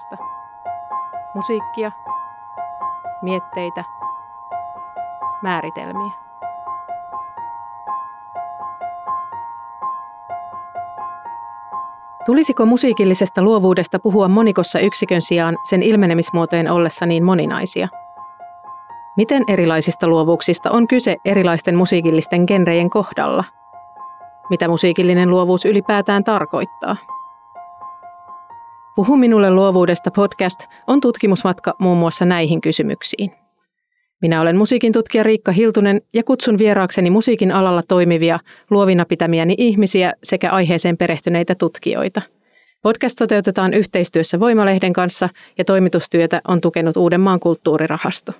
Luovuudesta. Musiikkia, mietteitä, määritelmiä. Tulisiko musiikillisesta luovuudesta puhua monikossa yksikön sijaan sen ilmenemismuotojen ollessa niin moninaisia? Miten erilaisista luovuuksista on kyse erilaisten musiikillisten genrejen kohdalla? Mitä musiikillinen luovuus ylipäätään tarkoittaa? Puhu minulle luovuudesta podcast on tutkimusmatka muun muassa näihin kysymyksiin. Minä olen musiikin tutkija Riikka Hiltunen ja kutsun vieraakseni musiikin alalla toimivia, luovina pitämiäni ihmisiä sekä aiheeseen perehtyneitä tutkijoita. Podcast toteutetaan yhteistyössä Voimalehden kanssa ja toimitustyötä on tukenut Uudenmaan kulttuurirahasto.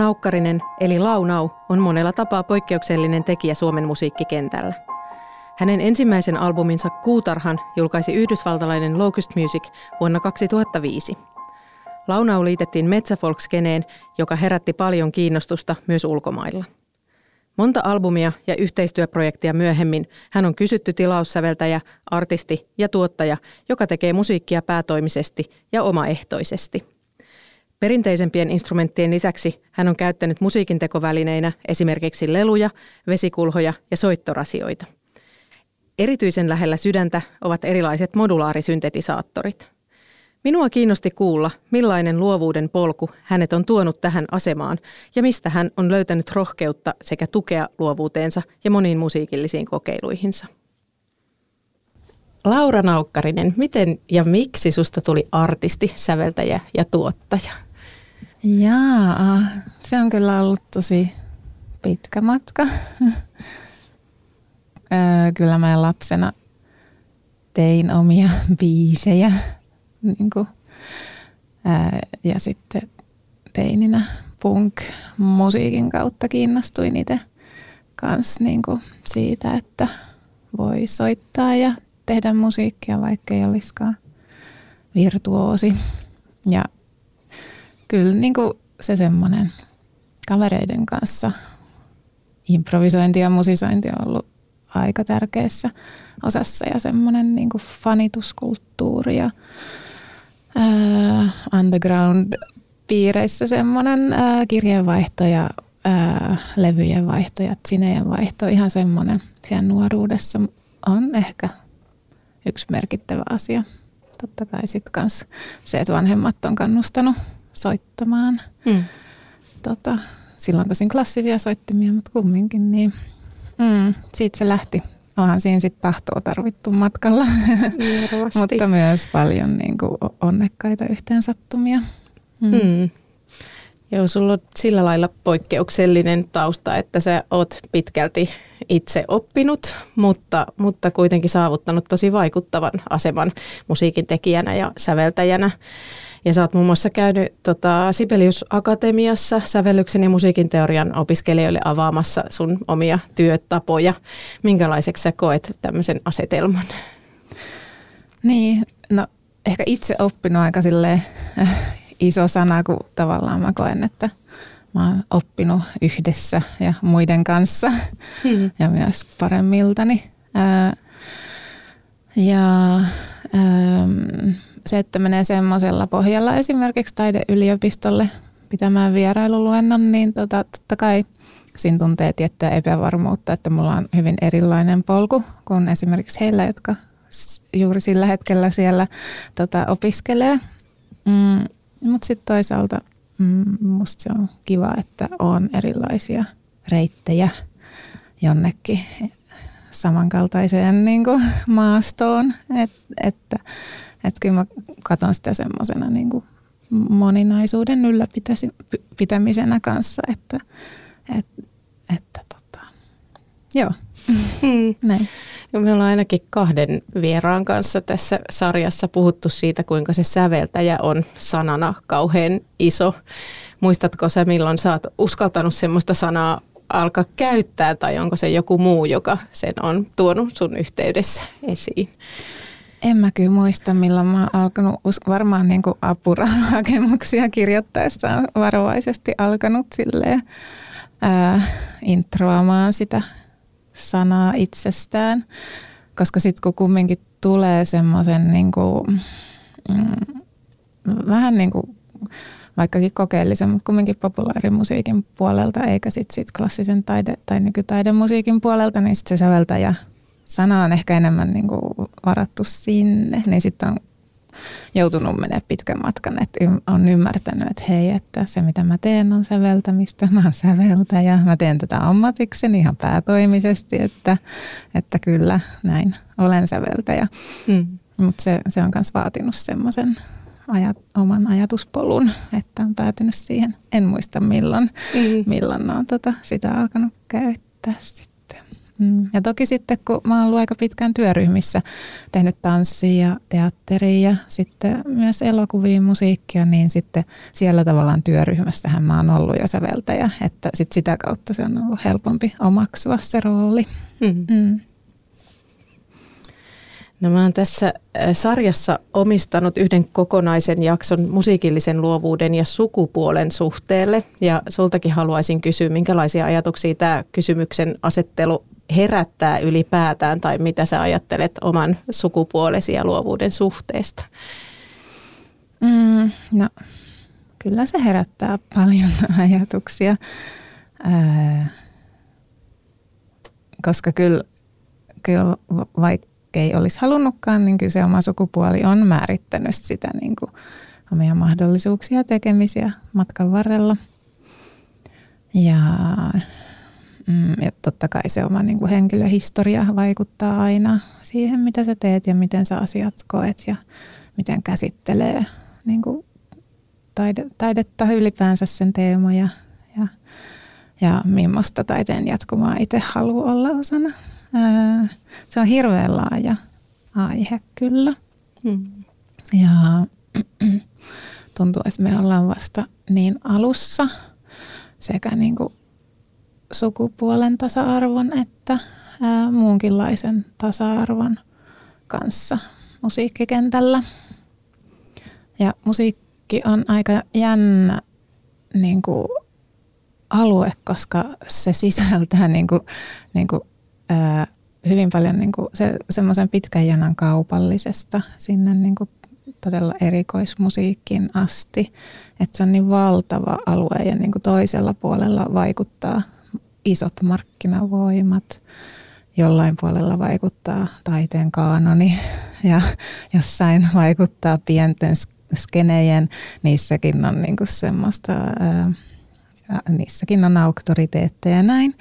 Naukkarinen, eli Launau, on monella tapaa poikkeuksellinen tekijä Suomen musiikkikentällä. Hänen ensimmäisen albuminsa Kuutarhan julkaisi yhdysvaltalainen Locust Music vuonna 2005. Launau liitettiin metsäfolkskeneen, joka herätti paljon kiinnostusta myös ulkomailla. Monta albumia ja yhteistyöprojektia myöhemmin hän on kysytty tilaussäveltäjä, artisti ja tuottaja, joka tekee musiikkia päätoimisesti ja omaehtoisesti – Perinteisempien instrumenttien lisäksi hän on käyttänyt musiikin tekovälineinä esimerkiksi leluja, vesikulhoja ja soittorasioita. Erityisen lähellä sydäntä ovat erilaiset modulaarisyntetisaattorit. Minua kiinnosti kuulla, millainen luovuuden polku hänet on tuonut tähän asemaan ja mistä hän on löytänyt rohkeutta sekä tukea luovuuteensa ja moniin musiikillisiin kokeiluihinsa. Laura Naukkarinen, miten ja miksi susta tuli artisti, säveltäjä ja tuottaja? Jaa, se on kyllä ollut tosi pitkä matka. kyllä mä lapsena tein omia biisejä. Niin kuin, ja sitten teininä punk-musiikin kautta kiinnostuin itse kanssa niin kuin siitä, että voi soittaa ja tehdä musiikkia, vaikka ei olisikaan virtuoosi. Ja kyllä niin kuin se semmoinen kavereiden kanssa improvisointi ja musisointi on ollut aika tärkeässä osassa ja semmoinen niin kuin fanituskulttuuri ja ää, underground-piireissä semmoinen ää, kirjeenvaihto ja ää, levyjen vaihto ja sinejen vaihto, ihan semmoinen siellä nuoruudessa on ehkä yksi merkittävä asia. Totta kai sitten se, että vanhemmat on kannustanut soittamaan. Mm. Tota, silloin tosin klassisia soittimia, mutta kumminkin. Niin, mm, siitä se lähti. Onhan siinä sitten tahtoa tarvittu matkalla, mutta myös paljon niin kuin, onnekkaita yhteensattumia. Mm. Mm. Joo, sulla on sillä lailla poikkeuksellinen tausta, että sä oot pitkälti itse oppinut, mutta, mutta kuitenkin saavuttanut tosi vaikuttavan aseman musiikin tekijänä ja säveltäjänä. Ja sä oot muun muassa käynyt tota, Sibelius Akatemiassa sävellyksen ja musiikin teorian opiskelijoille avaamassa sun omia työtapoja. Minkälaiseksi sä koet tämmöisen asetelman? Niin, no ehkä itse oppinut aika silleen, äh, iso sana, kun tavallaan mä koen, että mä oon oppinut yhdessä ja muiden kanssa hmm. ja myös paremmiltani. Ää, ja ää, se, että menee semmoisella pohjalla esimerkiksi taideyliopistolle pitämään vierailuluennon, niin tota, totta kai siinä tuntee tiettyä epävarmuutta, että mulla on hyvin erilainen polku kuin esimerkiksi heillä, jotka juuri sillä hetkellä siellä tota, opiskelee. Mm, Mutta sitten toisaalta mm, musta se on kiva, että on erilaisia reittejä jonnekin samankaltaiseen niin kuin maastoon. Et, että et kyllä mä katson sitä semmoisena niin moninaisuuden ylläpitämisenä kanssa, että et, että tota, joo, hmm. näin. Ja me ollaan ainakin kahden vieraan kanssa tässä sarjassa puhuttu siitä, kuinka se säveltäjä on sanana kauhean iso. Muistatko sä, milloin sä oot uskaltanut semmoista sanaa alkaa käyttää, tai onko se joku muu, joka sen on tuonut sun yhteydessä esiin? En mä kyllä muista, milloin mä oon alkanut, varmaan niin apurahakemuksia kirjoittaessa varovaisesti alkanut silleen, ää, introamaan sitä sanaa itsestään, koska sitten kun kumminkin tulee semmoisen niin mm, vähän niin kuin vaikkakin kokeellisen, mutta kumminkin populaarimusiikin puolelta, eikä sitten sit klassisen taide- tai nykytaidemusiikin puolelta, niin sitten se säveltäjä sana on ehkä enemmän niin kuin varattu sinne, niin sitten on joutunut menemään pitkän matkan, että on ymmärtänyt, että hei, että se mitä mä teen on säveltämistä, mä oon säveltäjä, mä teen tätä ammatikseni ihan päätoimisesti, että, että kyllä näin, olen säveltäjä. Mm. Mutta se, se on myös vaatinut semmoisen ajat, oman ajatuspolun, että on päätynyt siihen. En muista milloin, mm. milloin on tota, sitä alkanut käyttää sitten. Mm. Ja toki sitten, kun mä oon ollut aika pitkään työryhmissä, tehnyt tanssia ja teatteria ja sitten myös elokuvia musiikkia, niin sitten siellä tavallaan työryhmässähän mä oon ollut jo säveltäjä, että sit sitä kautta se on ollut helpompi omaksua se rooli. Mm. Mm. No mä oon tässä sarjassa omistanut yhden kokonaisen jakson musiikillisen luovuuden ja sukupuolen suhteelle. Ja sultakin haluaisin kysyä, minkälaisia ajatuksia tämä kysymyksen asettelu herättää ylipäätään tai mitä sä ajattelet oman sukupuolesi ja luovuuden suhteesta? Mm, no, kyllä se herättää paljon ajatuksia, ää, koska kyllä, kyllä vaikkei olisi halunnutkaan, niin kyllä se oma sukupuoli on määrittänyt sitä niin kuin omia mahdollisuuksia tekemisiä matkan varrella. Ja Mm, ja totta kai se oma niin kuin henkilöhistoria vaikuttaa aina siihen, mitä sä teet ja miten sä asiat koet ja miten käsittelee niin kuin taide, taidetta ylipäänsä sen teemoja ja, ja millaista taiteen jatkumaa itse haluaa olla osana. Ää, se on hirveän laaja aihe kyllä. Hmm. Ja tuntuu, että me ollaan vasta niin alussa sekä niin kuin sukupuolen tasa-arvon että ää, muunkinlaisen tasa-arvon kanssa musiikkikentällä. Ja musiikki on aika jännä niin kuin, alue, koska se sisältää niin kuin, niin kuin, ää, hyvin paljon niin kuin, se, semmoisen pitkän janan kaupallisesta sinne niin kuin, todella erikoismusiikkiin asti. Että se on niin valtava alue ja niin kuin toisella puolella vaikuttaa isot markkinavoimat. Jollain puolella vaikuttaa taiteen kaanoni ja jossain vaikuttaa pienten skenejen. Niissäkin on niinku semmoista, ää, niissäkin on auktoriteetteja ja näin.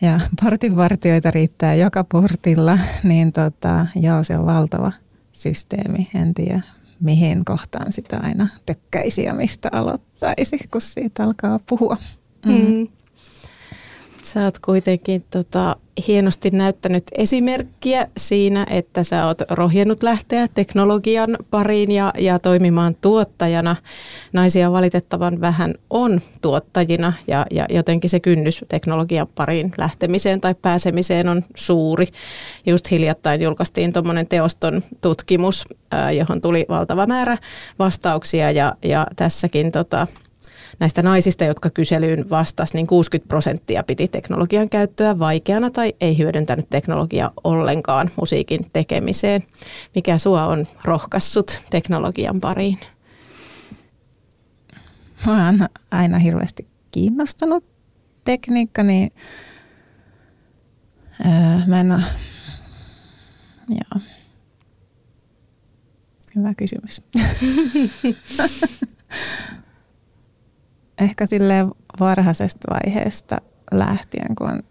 Ja portinvartijoita riittää joka portilla, niin tota, joo, se on valtava systeemi. En tiedä, mihin kohtaan sitä aina tökkäisi ja mistä aloittaisi, kun siitä alkaa puhua. Mm. Mm Sä oot kuitenkin tota, hienosti näyttänyt esimerkkiä siinä, että sä oot rohjennut lähteä teknologian pariin ja, ja toimimaan tuottajana. Naisia valitettavan vähän on tuottajina ja, ja jotenkin se kynnys teknologian pariin lähtemiseen tai pääsemiseen on suuri. Just hiljattain julkaistiin tuommoinen teoston tutkimus, johon tuli valtava määrä vastauksia ja, ja tässäkin tota, näistä naisista, jotka kyselyyn vastasi, niin 60 prosenttia piti teknologian käyttöä vaikeana tai ei hyödyntänyt teknologiaa ollenkaan musiikin tekemiseen. Mikä sua on rohkassut teknologian pariin? Mä oon aina hirveästi kiinnostanut tekniikka, niin öö, mä en ole, joo. Hyvä kysymys. ehkä sille varhaisesta vaiheesta lähtien, kun on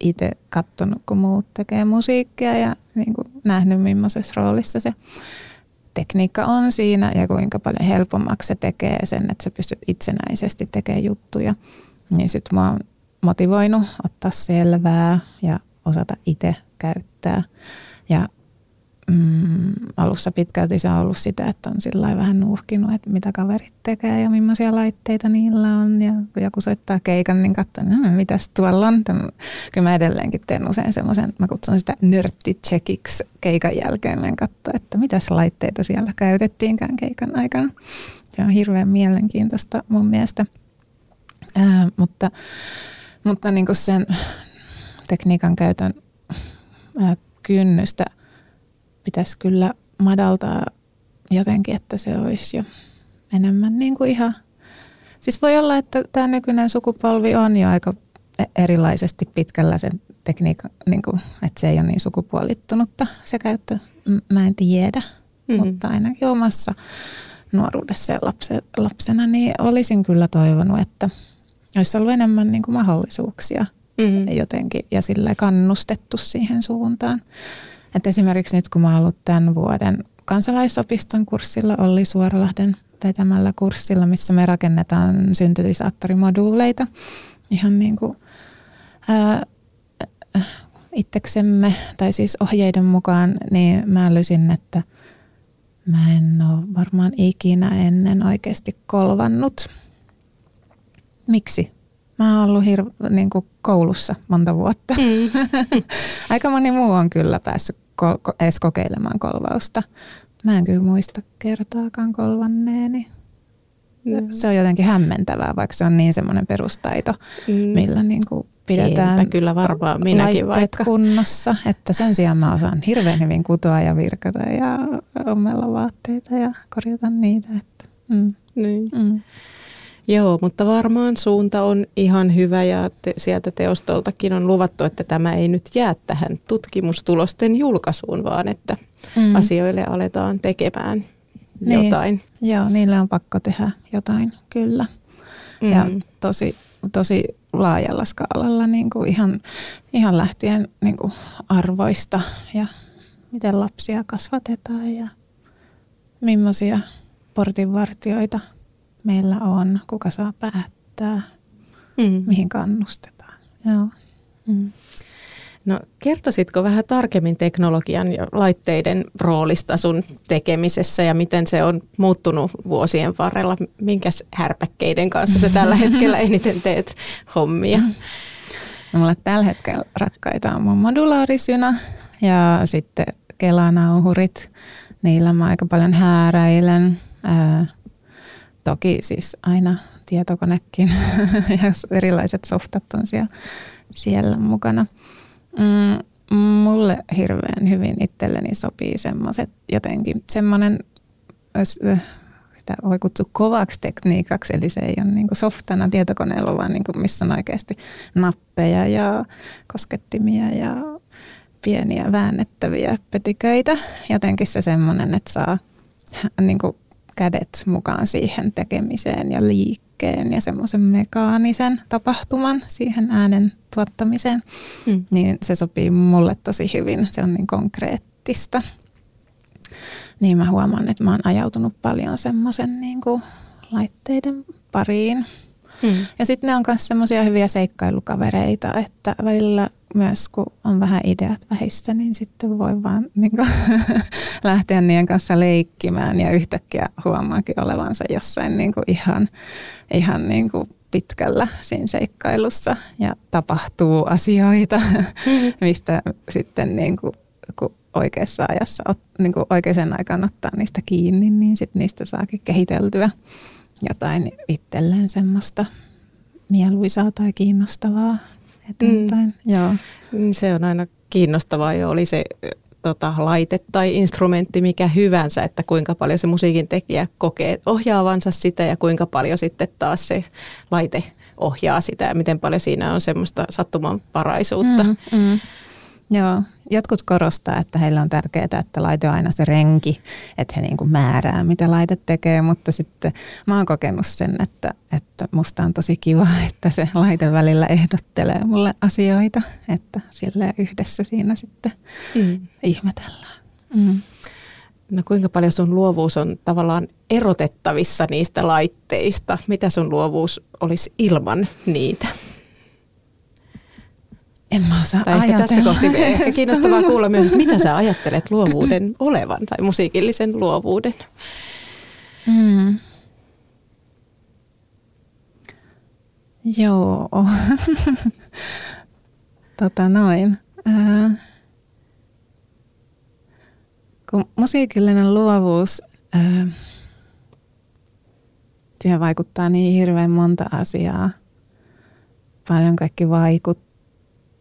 itse katsonut, kun muut tekee musiikkia ja niin kuin nähnyt, millaisessa roolissa se tekniikka on siinä ja kuinka paljon helpommaksi se tekee sen, että sä pystyt itsenäisesti tekemään juttuja. Niin sitten mä oon motivoinut ottaa selvää ja osata itse käyttää. Ja mm, alussa pitkälti se on ollut sitä, että on sillä vähän nuuhkinut, että mitä kaverit tekee ja millaisia laitteita niillä on. Ja kun joku soittaa keikan, niin katson, että mitäs tuolla on. Kyllä mä edelleenkin teen usein semmoisen, mä kutsun sitä nörttitsekiksi keikan jälkeen. Mä katsoa, että mitäs laitteita siellä käytettiinkään keikan aikana. Se on hirveän mielenkiintoista mun mielestä. Ää, mutta mutta niin kuin sen tekniikan käytön ää, kynnystä – pitäisi kyllä madaltaa jotenkin, että se olisi jo enemmän niin kuin ihan... Siis voi olla, että tämä nykyinen sukupolvi on jo aika erilaisesti pitkällä sen tekniikan, niin kuin, että se ei ole niin sukupuolittunutta se käyttö. Mä en tiedä, mm-hmm. mutta ainakin omassa nuoruudessa ja lapse, lapsena niin olisin kyllä toivonut, että olisi ollut enemmän niin kuin mahdollisuuksia mm-hmm. jotenkin ja sillä kannustettu siihen suuntaan. Et esimerkiksi nyt kun mä oon ollut tämän vuoden kansalaisopiston kurssilla Olli Suoralahden vetämällä kurssilla, missä me rakennetaan syntetisaattorimoduuleita ihan niin kuin, ää, itseksemme, tai siis ohjeiden mukaan, niin mä älysin, että mä en ole varmaan ikinä ennen oikeasti kolvannut. Miksi? Mä oon ollut hir- niin kuin koulussa monta vuotta. Mm. Aika moni muu on kyllä päässyt ko- edes kokeilemaan kolvausta. Mä en kyllä muista kertaakaan kolvanneeni. Mm. Se on jotenkin hämmentävää, vaikka se on niin semmoinen perustaito, mm. millä niin kuin pidetään Eipä kyllä varmaan minäkin vaikka. kunnossa. Että sen sijaan mä osaan hirveän hyvin kutoa ja virkata ja ommella vaatteita ja korjata niitä. Että, mm. Niin. Mm. Joo, mutta varmaan suunta on ihan hyvä ja te, sieltä teostoltakin on luvattu, että tämä ei nyt jää tähän tutkimustulosten julkaisuun, vaan että mm. asioille aletaan tekemään niin. jotain. Joo, niille on pakko tehdä jotain, kyllä. Mm. Ja tosi, tosi laajalla skaalalla niin kuin ihan, ihan lähtien niin kuin arvoista ja miten lapsia kasvatetaan ja millaisia portinvartioita – meillä on, kuka saa päättää, mm. mihin kannustetaan. Joo. Mm. No, kertoisitko vähän tarkemmin teknologian ja laitteiden roolista sun tekemisessä ja miten se on muuttunut vuosien varrella? Minkäs härpäkkeiden kanssa sä tällä hetkellä eniten teet hommia? No, mulle tällä hetkellä rakkaita on mun modulaarisjuna ja sitten kelanauhurit. Niillä mä aika paljon hääräilen. Ää, Toki siis aina tietokonekin ja erilaiset softat on siellä, siellä mukana. Mm, mulle hirveän hyvin itselleni sopii semmoiset jotenkin semmoinen, sitä voi kutsua kovaksi tekniikaksi, eli se ei ole niin softana tietokoneella, vaan niin missä on oikeasti nappeja ja koskettimia ja pieniä väännettäviä petiköitä. Jotenkin se semmoinen, että saa niin kuin kädet mukaan siihen tekemiseen ja liikkeen ja semmoisen mekaanisen tapahtuman siihen äänen tuottamiseen, mm. niin se sopii mulle tosi hyvin. Se on niin konkreettista. Niin mä huomaan, että mä oon ajautunut paljon semmoisen niin laitteiden pariin. Mm. Ja sitten ne on myös semmoisia hyviä seikkailukavereita, että välillä myös kun on vähän ideat vähissä, niin sitten voi vaan niin kuin, lähteä niiden kanssa leikkimään ja yhtäkkiä huomaakin olevansa jossain niin kuin ihan, ihan niin kuin pitkällä siinä seikkailussa ja tapahtuu asioita, mm-hmm. mistä sitten niin kuin, kun oikeassa ajassa, niin kuin oikeaan aikaan ottaa niistä kiinni, niin sitten niistä saakin kehiteltyä jotain itselleen semmoista mieluisaa tai kiinnostavaa eteenpäin. Mm. Joo. Mm, se on aina kiinnostavaa jo, oli se tota, laite tai instrumentti mikä hyvänsä, että kuinka paljon se musiikin tekijä kokee ohjaavansa sitä ja kuinka paljon sitten taas se laite ohjaa sitä ja miten paljon siinä on semmoista sattumanvaraisuutta. Mm, mm. Joo, jotkut korostaa, että heillä on tärkeää, että laite on aina se renki, että he niin kuin määrää, mitä laite tekee, mutta sitten mä oon kokenut sen, että, että musta on tosi kiva, että se laite välillä ehdottelee mulle asioita, että sillä yhdessä siinä sitten mm. ihmetellään. Mm. No kuinka paljon sun luovuus on tavallaan erotettavissa niistä laitteista? Mitä sun luovuus olisi ilman niitä? En mä osaa tai ehkä tässä kohti ehkä kiinnostavaa kuulla myös, mitä sä ajattelet luovuuden olevan tai musiikillisen luovuuden. Hmm. Joo. tota noin. Ää, kun musiikillinen luovuus, ää, siihen vaikuttaa niin hirveän monta asiaa. Paljon kaikki vaikuttaa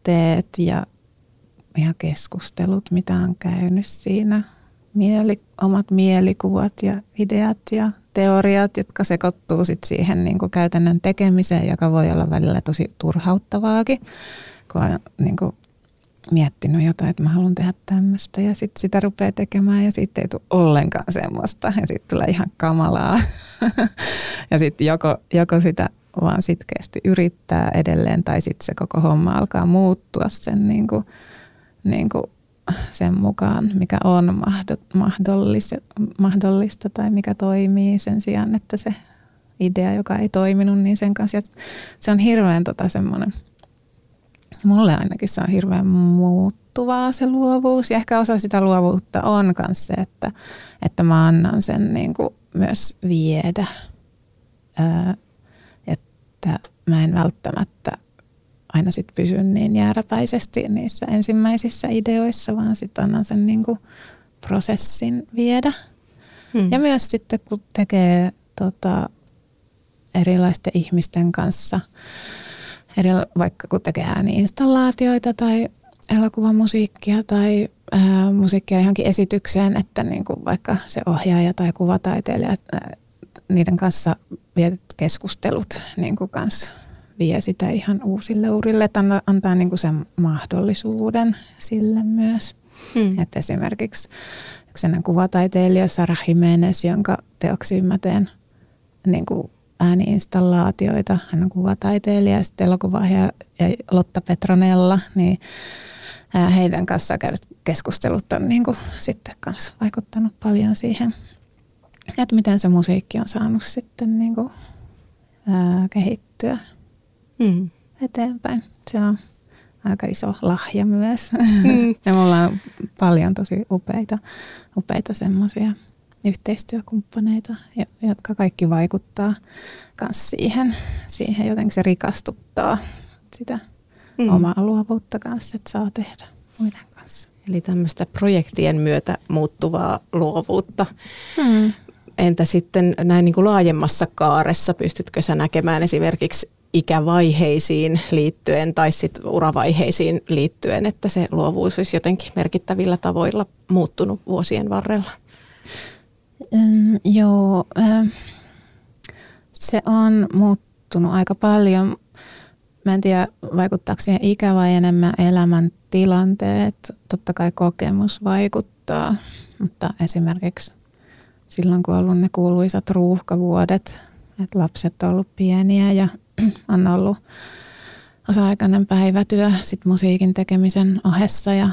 tunteet ja, ja keskustelut, mitä on käynyt siinä. Mieli, omat mielikuvat ja ideat ja teoriat, jotka sekoittuu sit siihen niin kuin käytännön tekemiseen, joka voi olla välillä tosi turhauttavaakin, kun on niin kuin miettinyt jotain, että mä haluan tehdä tämmöistä ja sitten sitä rupeaa tekemään ja sitten ei tule ollenkaan semmoista ja sitten tulee ihan kamalaa. ja sitten joko, joko sitä vaan sitkeästi yrittää edelleen tai sitten se koko homma alkaa muuttua sen, niin kuin, niin kuin sen mukaan, mikä on mahdollista, tai mikä toimii sen sijaan, että se idea, joka ei toiminut, niin sen kanssa. Se on hirveän tota semmoinen, mulle ainakin se on hirveän muuttuvaa se luovuus. Ja ehkä osa sitä luovuutta on myös se, että, että mä annan sen niin kuin myös viedä. Että mä en välttämättä aina sit pysy niin jääräpäisesti niissä ensimmäisissä ideoissa, vaan sitten annan sen niinku prosessin viedä. Hmm. Ja myös sitten kun tekee tota, erilaisten ihmisten kanssa, eri, vaikka kun tekee ääniinstallaatioita tai elokuvamusiikkia tai ää, musiikkia johonkin esitykseen, että niin kuin vaikka se ohjaaja tai kuvataiteilija, ää, niiden kanssa vietet keskustelut niin kuin kans vie sitä ihan uusille urille, että antaa niin kuin sen mahdollisuuden sille myös. Hmm. Että esimerkiksi sellainen kuvataiteilija Sarah Jimenez, jonka teoksiin mä teen niin kuin ääniinstallaatioita. Hän on kuvataiteilija ja sitten elokuvaaja ja Lotta Petronella, niin heidän kanssa käydyt keskustelut on niin kuin sitten kanssa vaikuttanut paljon siihen että miten se musiikki on saanut sitten niin kuin, ää, kehittyä mm. eteenpäin. Se on aika iso lahja myös. Mm. ja mulla on paljon tosi upeita, upeita semmoisia yhteistyökumppaneita, jotka kaikki vaikuttaa myös siihen, siihen jotenkin se rikastuttaa sitä mm. omaa luovuutta kanssa, että saa tehdä muiden kanssa. Eli tämmöistä projektien myötä muuttuvaa luovuutta. Mm. Entä sitten näin niin kuin laajemmassa kaaressa, pystytkö sä näkemään esimerkiksi ikävaiheisiin liittyen tai sitten uravaiheisiin liittyen, että se luovuus olisi jotenkin merkittävillä tavoilla muuttunut vuosien varrella? Mm, joo, se on muuttunut aika paljon. Mä en tiedä, vaikuttaako siihen ikä vai enemmän elämäntilanteet. Totta kai kokemus vaikuttaa, mutta esimerkiksi silloin, kun on ollut ne kuuluisat ruuhkavuodet, että lapset on ollut pieniä ja on ollut osa-aikainen päivätyö sit musiikin tekemisen ohessa ja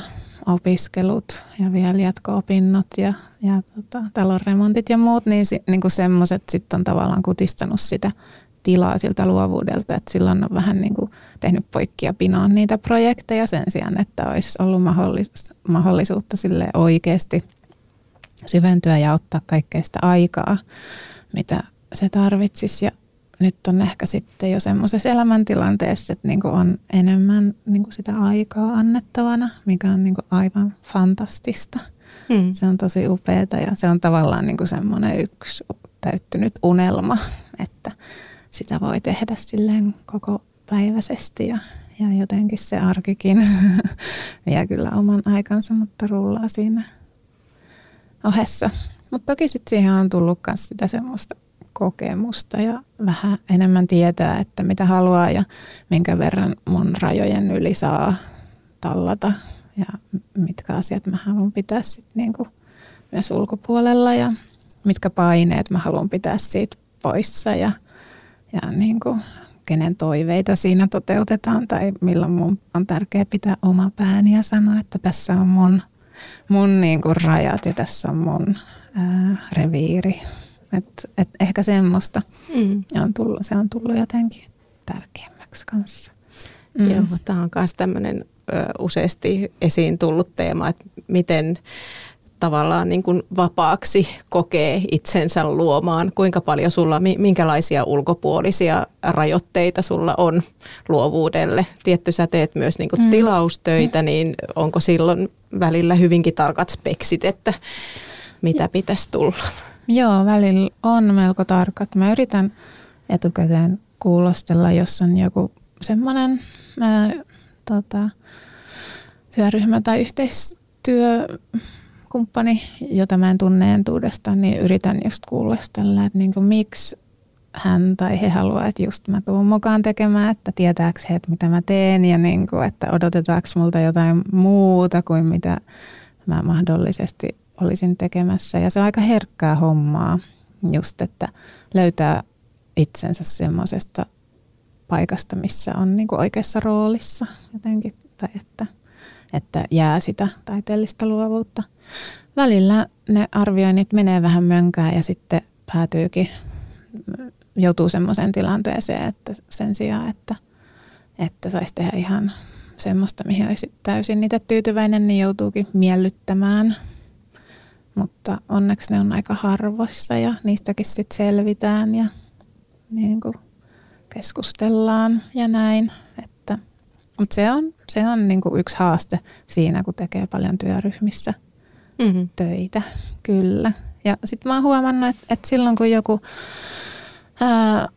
opiskelut ja vielä jatko-opinnot ja, ja tota, talonremontit ja muut, niin, si, niin semmoiset sitten on tavallaan kutistanut sitä tilaa siltä luovuudelta, että silloin on vähän niin kuin tehnyt poikkia pinoon niitä projekteja sen sijaan, että olisi ollut mahdollis- mahdollisuutta sille oikeasti syventyä ja ottaa kaikkea sitä aikaa, mitä se tarvitsisi. Ja nyt on ehkä sitten jo semmoisessa elämäntilanteessa, että niin on enemmän niin sitä aikaa annettavana, mikä on niin aivan fantastista. Hmm. Se on tosi upeaa ja se on tavallaan niin semmoinen yksi täyttynyt unelma, että sitä voi tehdä silleen koko päiväisesti ja, ja jotenkin se arkikin vie kyllä oman aikansa, mutta rullaa siinä ohessa. Mutta toki sitten siihen on tullut myös sitä semmoista kokemusta ja vähän enemmän tietää, että mitä haluaa ja minkä verran mun rajojen yli saa tallata ja mitkä asiat mä haluan pitää sitten niinku myös ulkopuolella ja mitkä paineet mä haluan pitää siitä poissa ja, ja niinku kenen toiveita siinä toteutetaan tai milloin mun on tärkeää pitää oma pääni ja sanoa, että tässä on mun, mun niinku rajat ja tässä on mun ää, reviiri et, et ehkä semmoista mm. ja on tullut, se on tullut jotenkin tärkeämmäksi kanssa. Mm. Joo, tämä on myös tämmöinen useasti esiin tullut teema, että miten tavallaan niin kuin vapaaksi kokee itsensä luomaan. Kuinka paljon sulla, minkälaisia ulkopuolisia rajoitteita sulla on luovuudelle? Tietty sä teet myös niin kuin mm. tilaustöitä, niin onko silloin välillä hyvinkin tarkat speksit, että mitä pitäisi tulla? Joo, välillä on melko tarkat. Mä yritän etukäteen kuulostella, jos on joku semmoinen tota, työryhmä tai yhteistyökumppani, jota mä en tunne entuudestaan, niin yritän just kuulostella, että niinku, miksi hän tai he haluaa, että just mä tuun mukaan tekemään, että tietääkö he, että mitä mä teen ja niin kuin, että odotetaanko multa jotain muuta kuin mitä mä mahdollisesti olisin tekemässä. Ja se on aika herkkää hommaa just, että löytää itsensä semmoisesta paikasta, missä on niin kuin oikeassa roolissa jotenkin, tai että, että jää sitä taiteellista luovuutta. Välillä ne arvioinnit menee vähän mönkään ja sitten päätyykin, joutuu semmoiseen tilanteeseen, että sen sijaan, että, että saisi tehdä ihan semmoista, mihin olisi täysin itse tyytyväinen, niin joutuukin miellyttämään mutta onneksi ne on aika harvoissa ja niistäkin sitten selvitään ja niin keskustellaan ja näin. Että, mutta se on, se on niin kuin yksi haaste siinä, kun tekee paljon työryhmissä mm-hmm. töitä, kyllä. Ja sitten mä oon huomannut, että, että silloin kun joku, ää,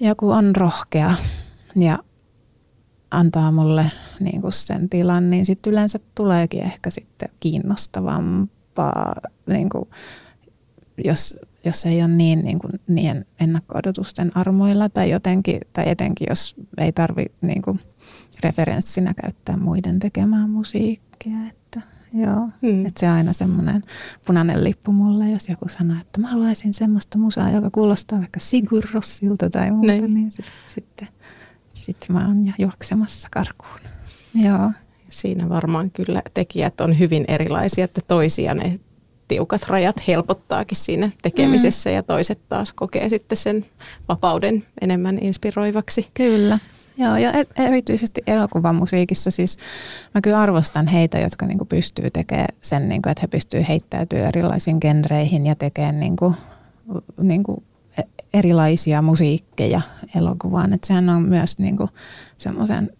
joku on rohkea ja antaa mulle niin kuin sen tilan, niin sitten yleensä tuleekin ehkä sitten kiinnostavampaa niin kuin, jos, jos ei ole niin, niin, kuin, niin ennakko-odotusten armoilla tai jotenkin, tai etenkin jos ei tarvi niin kuin, referenssinä käyttää muiden tekemään musiikkia. Että, joo, hmm. että se on aina semmoinen punainen lippu mulle, jos joku sanoo, että mä haluaisin semmoista musaa, joka kuulostaa vaikka Sigur Rossilta tai muuta, Nein. niin sitten, sitten, sitten mä oon jo juoksemassa karkuun. Joo siinä varmaan kyllä tekijät on hyvin erilaisia, että toisia ne tiukat rajat helpottaakin siinä tekemisessä mm. ja toiset taas kokee sitten sen vapauden enemmän inspiroivaksi. Kyllä. Joo, ja erityisesti elokuvamusiikissa siis mä kyllä arvostan heitä, jotka niinku pystyy tekemään sen, niinku, että he pystyy heittäytyä erilaisiin genreihin ja tekemään niinku, niinku e, erilaisia musiikkeja elokuvaan. Että sehän on myös niinku semmoisen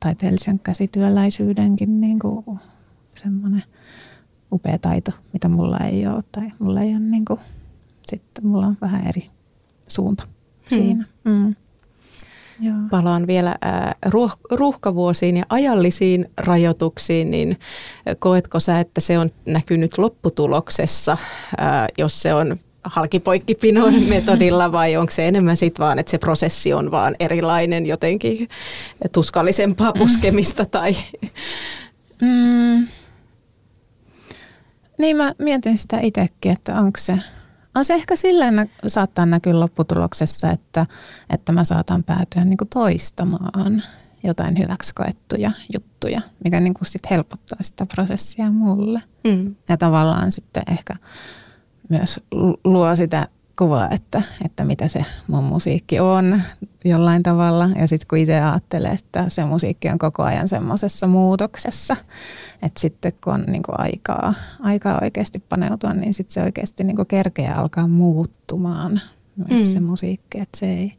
taiteellisen käsityöläisyydenkin niin kuin semmoinen upea taito, mitä mulla ei ole. Tai mulla ei ole niin kuin, sitten mulla on vähän eri suunta hmm. siinä. Mm. Joo. Palaan vielä äh, ruuh- ruuhkavuosiin ja ajallisiin rajoituksiin, niin koetko sä, että se on näkynyt lopputuloksessa, äh, jos se on halkipoikkipinon metodilla vai onko se enemmän sitten vaan, että se prosessi on vaan erilainen jotenkin tuskallisempaa mm. puskemista tai... Mm. Niin mä mietin sitä itsekin, että onko se, on se ehkä silleen saattaa näkyä lopputuloksessa, että, että mä saatan päätyä niin toistamaan jotain hyväksi koettuja juttuja, mikä niin sit helpottaa sitä prosessia mulle. Mm. Ja tavallaan sitten ehkä myös luo sitä kuva, että, että mitä se mun musiikki on jollain tavalla. Ja sitten kun itse ajattelee, että se musiikki on koko ajan semmoisessa muutoksessa, että sitten kun on niinku aikaa, aikaa oikeasti paneutua, niin sitten se oikeasti niinku kerkeä alkaa muuttumaan myös mm. se musiikki, että se ei,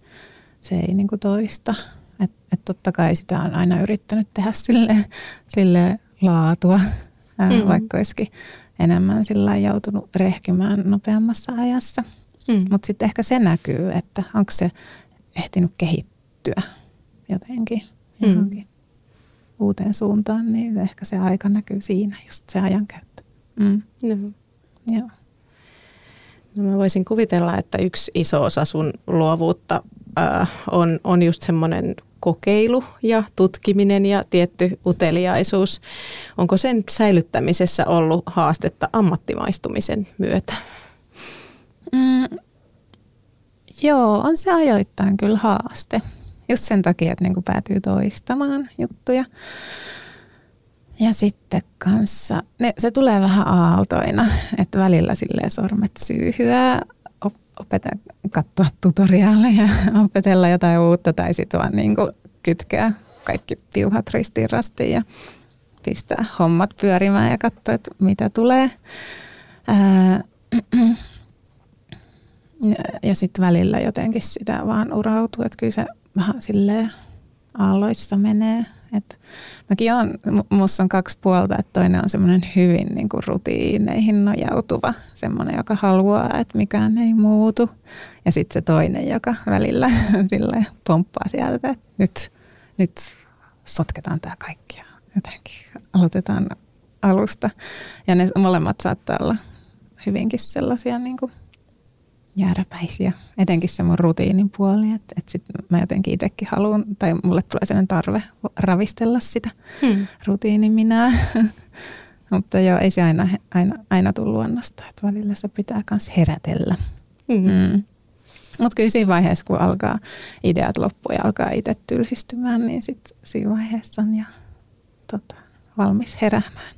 se ei niinku toista. Että et totta kai sitä on aina yrittänyt tehdä sille, sille laatua, mm. vaikka olisikin enemmän sillä joutunut rehkimään nopeammassa ajassa. Mm. Mutta sitten ehkä se näkyy, että onko se ehtinyt kehittyä jotenkin mm. johonkin uuteen suuntaan, niin ehkä se aika näkyy siinä, just se ajankäyttö. Mm. No. Joo. No mä voisin kuvitella, että yksi iso osa sun luovuutta äh, on, on just semmoinen kokeilu ja tutkiminen ja tietty uteliaisuus. Onko sen säilyttämisessä ollut haastetta ammattimaistumisen myötä? Mm, joo, on se ajoittain kyllä haaste. Just sen takia, että niinku päätyy toistamaan juttuja. Ja sitten kanssa, ne, se tulee vähän aaltoina, että välillä silleen sormet syyhyää, opeta katsoa tutoriaaleja, opetella jotain uutta tai sitten vaan niinku kytkeä kaikki piuhat ristiin rastiin ja pistää hommat pyörimään ja katsoa, että mitä tulee. Ää, ja sitten välillä jotenkin sitä vaan urautuu, että kyllä se vähän silleen aalloissa menee. Et mäkin on, musta on kaksi puolta, että toinen on semmoinen hyvin niin kuin rutiineihin nojautuva, semmoinen, joka haluaa, että mikään ei muutu. Ja sitten se toinen, joka välillä sille pomppaa sieltä, että nyt, nyt sotketaan tämä kaikki jotenkin aloitetaan alusta. Ja ne molemmat saattaa olla hyvinkin sellaisia niin kuin jääräpäisiä, etenkin se mun rutiinin puoli, että, että sit mä jotenkin itsekin haluan, tai mulle tulee sellainen tarve ravistella sitä hmm. rutiinin minä. Mutta joo, ei se aina, aina, aina tule luonnosta, että välillä se pitää myös herätellä. Hmm. Hmm. Mutta kyllä siinä vaiheessa, kun alkaa ideat loppu ja alkaa itse tylsistymään, niin sit siinä vaiheessa on jo tota, valmis heräämään.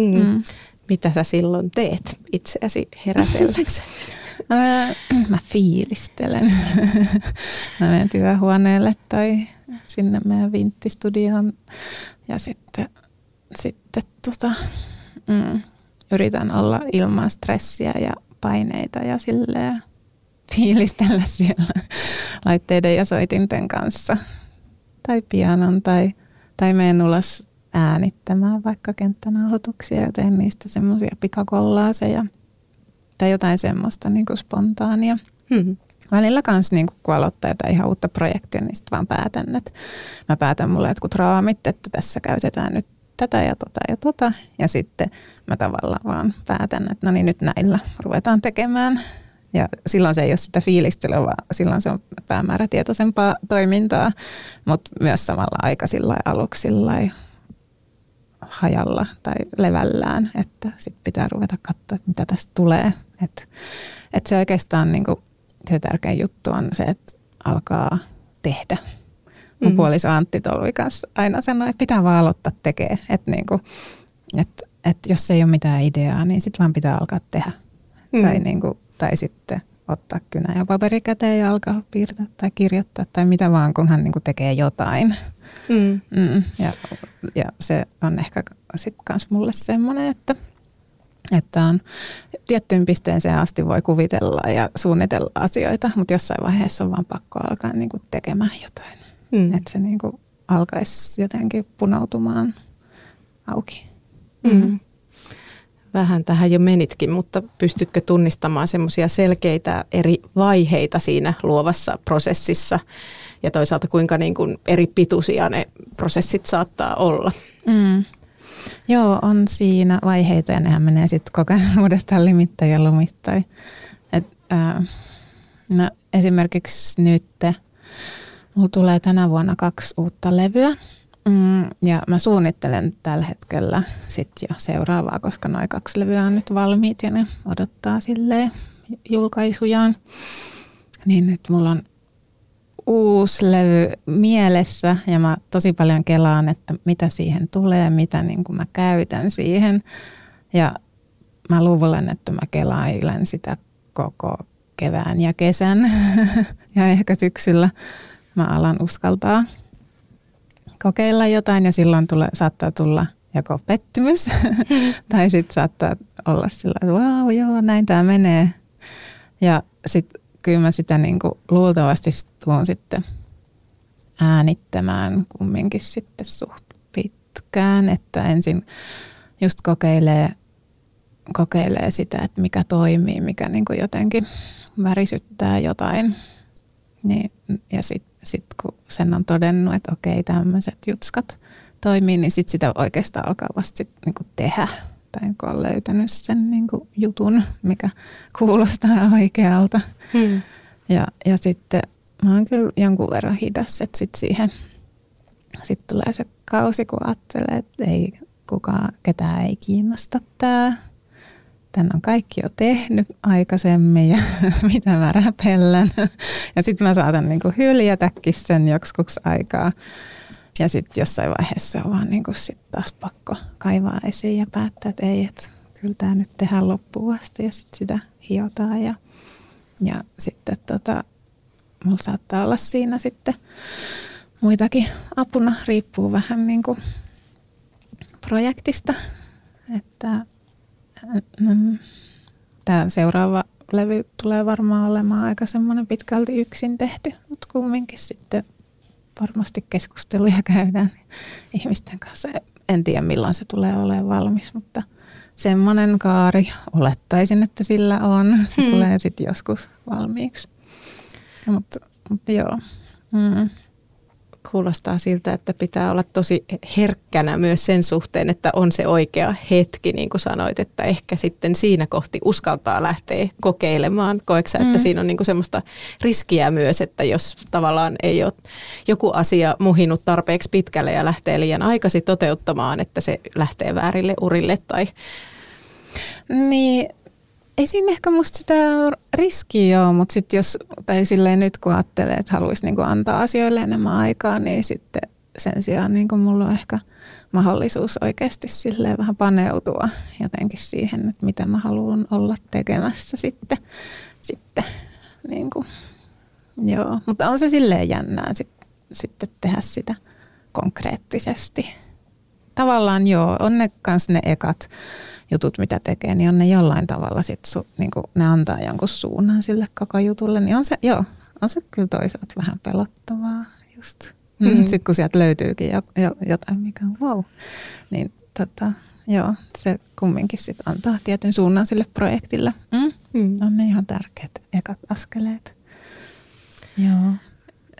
Hmm. Hmm. Mitä sä silloin teet itseäsi herätelläksesi? Mä fiilistelen. Mä menen työhuoneelle tai sinne meidän vinttistudioon ja sitten, sitten tota, mm, yritän olla ilman stressiä ja paineita ja silleen fiilistellä siellä laitteiden ja soitinten kanssa. Tai pianon tai, tai menen ulos äänittämään vaikka kenttänauhoituksia ja teen niistä semmoisia pikakollaaseja tai jotain semmoista niin kuin spontaania. Hmm. Välillä kanssa niin kun aloittaa jotain ihan uutta projektia, niin sitten vaan päätän, että mä päätän mulle jotkut raamit, että tässä käytetään nyt tätä ja tota ja tota. Ja sitten mä tavallaan vaan päätän, että no niin nyt näillä ruvetaan tekemään. Ja silloin se ei ole sitä fiilistelyä, vaan silloin se on päämäärätietoisempaa toimintaa, mutta myös samalla aika sillä aluksi sillä hajalla tai levällään, että sitten pitää ruveta katsoa, että mitä tästä tulee. Että et se oikeastaan niin kuin, se tärkein juttu on se, että alkaa tehdä. Mun mm. puoliso Antti Tolvi kanssa aina sanoi, että pitää vaan aloittaa tekemään. Että niin kuin, että, että jos ei ole mitään ideaa, niin sitten vaan pitää alkaa tehdä. Mm. Tai, niin kuin, tai sitten ottaa kynä ja paperi käteen ja alkaa piirtää tai kirjoittaa tai mitä vaan, kun hän niin kuin tekee jotain. Mm. Mm, ja, ja se on ehkä sitten kans mulle semmoinen, että, että on tiettyyn pisteeseen asti voi kuvitella ja suunnitella asioita, mutta jossain vaiheessa on vaan pakko alkaa niin kuin tekemään jotain. Mm. Että se niin kuin alkaisi jotenkin punautumaan auki. Mm. Mm. Vähän tähän jo menitkin, mutta pystytkö tunnistamaan semmoisia selkeitä eri vaiheita siinä luovassa prosessissa, ja toisaalta kuinka niin kuin eri pituisia ne prosessit saattaa olla. Mm. Joo, on siinä vaiheita ja nehän menee sitten koko ajan uudestaan limittäin ja lomittain. Et, äh, no, esimerkiksi nyt mulla tulee tänä vuonna kaksi uutta levyä. Mm, ja mä suunnittelen tällä hetkellä sit jo seuraavaa, koska noin kaksi levyä on nyt valmiit ja ne odottaa silleen julkaisujaan. Niin nyt mulla on uusi levy mielessä ja mä tosi paljon kelaan, että mitä siihen tulee, mitä niin kuin mä käytän siihen. Ja mä luulen, että mä kelailen sitä koko kevään ja kesän ja ehkä syksyllä mä alan uskaltaa kokeilla jotain ja silloin tule, saattaa tulla joko pettymys tai sitten saattaa olla sillä, että vau, joo, näin tämä menee. Ja sitten kyllä mä sitä niinku luultavasti tuon sitten äänittämään kumminkin sitten suht pitkään, että ensin just kokeilee, kokeilee sitä, että mikä toimii, mikä niinku jotenkin värisyttää jotain. Niin, ja sitten sit kun sen on todennut, että okei tämmöiset jutskat toimii, niin sitten sitä oikeastaan alkaa vasta sit niinku tehdä. Tai kun on löytänyt sen niinku jutun, mikä kuulostaa oikealta. Hmm. Ja, ja sitten mä oon kyllä jonkun verran hidas, että sitten siihen sitten tulee se kausi, kun ajattelee, että ei kukaan, ketään ei kiinnosta tämä. Tän on kaikki jo tehnyt aikaisemmin ja mitä mä räpellän. Ja sitten mä saatan niinku hyljätäkin sen joksikuksi aikaa. Ja sitten jossain vaiheessa on vaan niinku sit taas pakko kaivaa esiin ja päättää, että ei, että kyllä tämä nyt tehdään loppuun asti ja sitten sitä hiotaan. Ja, ja sitten tota, mulla saattaa olla siinä sitten muitakin apuna, riippuu vähän niin kuin projektista. Että tämä seuraava levy tulee varmaan olemaan aika semmoinen pitkälti yksin tehty, mutta kumminkin sitten varmasti keskusteluja käydään ihmisten kanssa. En tiedä milloin se tulee olemaan valmis, mutta semmoinen kaari, olettaisin, että sillä on. Se hmm. tulee sitten joskus valmiiksi. Mutta, mutta joo. Mm kuulostaa siltä, että pitää olla tosi herkkänä myös sen suhteen, että on se oikea hetki, niin kuin sanoit, että ehkä sitten siinä kohti uskaltaa lähteä kokeilemaan. Koetko että mm. siinä on niin kuin semmoista riskiä myös, että jos tavallaan ei ole joku asia muhinut tarpeeksi pitkälle ja lähtee liian aikaisin toteuttamaan, että se lähtee väärille urille tai... Niin, ei siinä ehkä musta sitä riskiä ole, mutta sitten jos, tai silleen nyt kun ajattelee, että haluaisi niinku antaa asioille enemmän aikaa, niin sitten sen sijaan niinku mulla on ehkä mahdollisuus oikeasti silleen vähän paneutua jotenkin siihen, että mitä mä haluan olla tekemässä sitten. sitten niinku. Joo, mutta on se silleen jännää sit, sitten tehdä sitä konkreettisesti. Tavallaan joo, on ne kans ne ekat jutut, mitä tekee, niin on ne jollain tavalla sit su, niin ne antaa jonkun suunnan sille koko jutulle, niin on se, joo, on se kyllä toisaalta vähän pelottavaa just. Mm. Mm. Sitten kun sieltä löytyykin jo, jo, jotain, mikä on wow, niin tota, joo, se kumminkin sit antaa tietyn suunnan sille projektille. Mm. Mm. On ne ihan tärkeät ekat askeleet. Joo.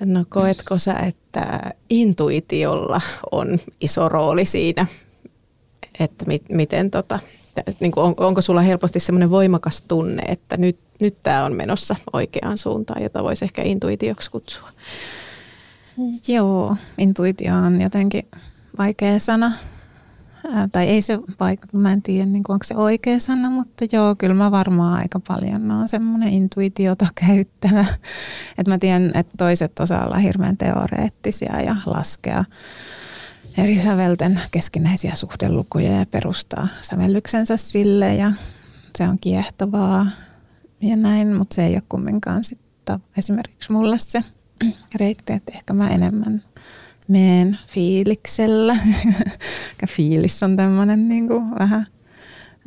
No koetko sä, että intuitiolla on iso rooli siinä, että mit, miten tota, niin kuin on, onko sulla helposti semmoinen voimakas tunne, että nyt, nyt tämä on menossa oikeaan suuntaan, jota voisi ehkä intuitioksi kutsua? Joo, intuitio on jotenkin vaikea sana. Ää, tai ei se vaikka, mä en tiedä niin onko se oikea sana, mutta joo, kyllä mä varmaan aika paljon on semmoinen intuitiota käyttävä. Että mä tiedän, että toiset osaa olla hirveän teoreettisia ja laskea eri sävelten keskinäisiä suhdelukuja ja perustaa sävellyksensä sille ja se on kiehtovaa ja näin, mutta se ei ole kumminkaan sitten esimerkiksi mulle se reitti, että ehkä mä enemmän meen fiiliksellä. Fiilis on tämmöinen niin kuin vähän